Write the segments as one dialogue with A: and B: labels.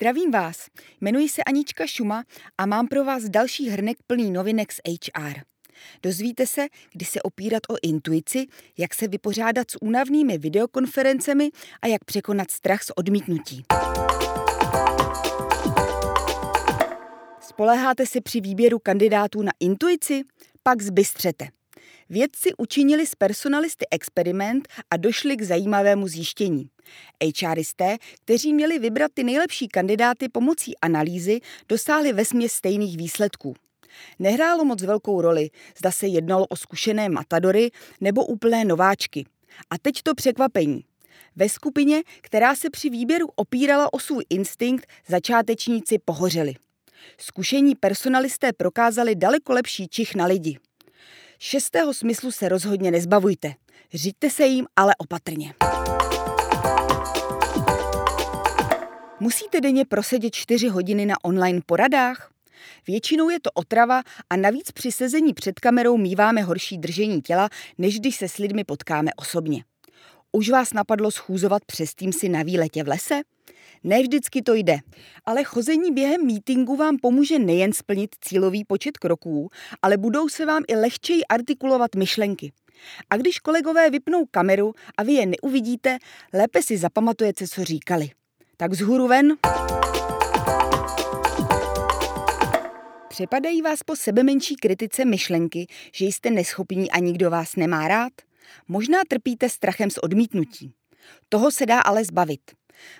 A: Zdravím vás, jmenuji se Anička Šuma a mám pro vás další hrnek plný novinek z HR. Dozvíte se, kdy se opírat o intuici, jak se vypořádat s únavnými videokonferencemi a jak překonat strach z odmítnutí. Spoleháte si při výběru kandidátů na intuici? Pak zbystřete. Vědci učinili z personalisty experiment a došli k zajímavému zjištění. HRisté, kteří měli vybrat ty nejlepší kandidáty pomocí analýzy, dosáhli vesměs stejných výsledků. Nehrálo moc velkou roli, zda se jednalo o zkušené matadory nebo úplné nováčky. A teď to překvapení. Ve skupině, která se při výběru opírala o svůj instinkt, začátečníci pohořeli. Zkušení personalisté prokázali daleko lepší čich na lidi. Šestého smyslu se rozhodně nezbavujte. Řiďte se jim, ale opatrně. Musíte denně prosedět čtyři hodiny na online poradách? Většinou je to otrava a navíc při sezení před kamerou míváme horší držení těla, než když se s lidmi potkáme osobně. Už vás napadlo schůzovat přes tým si na výletě v lese? Ne vždycky to jde, ale chození během mítingu vám pomůže nejen splnit cílový počet kroků, ale budou se vám i lehčeji artikulovat myšlenky. A když kolegové vypnou kameru a vy je neuvidíte, lépe si zapamatujete, co říkali. Tak zhůru ven. Přepadají vás po sebe menší kritice myšlenky, že jste neschopní a nikdo vás nemá rád? Možná trpíte strachem z odmítnutí. Toho se dá ale zbavit.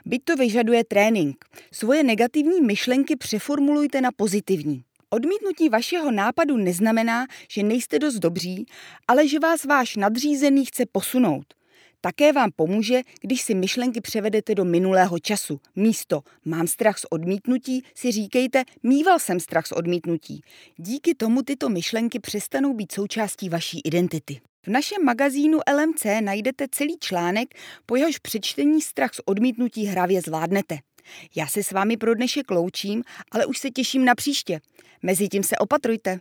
A: Byť to vyžaduje trénink, svoje negativní myšlenky přeformulujte na pozitivní. Odmítnutí vašeho nápadu neznamená, že nejste dost dobří, ale že vás váš nadřízený chce posunout. Také vám pomůže, když si myšlenky převedete do minulého času. Místo mám strach z odmítnutí si říkejte mýval jsem strach z odmítnutí. Díky tomu tyto myšlenky přestanou být součástí vaší identity. V našem magazínu LMC najdete celý článek, po jehož přečtení strach z odmítnutí hravě zvládnete. Já se s vámi pro dnešek loučím, ale už se těším na příště. Mezitím se opatrujte.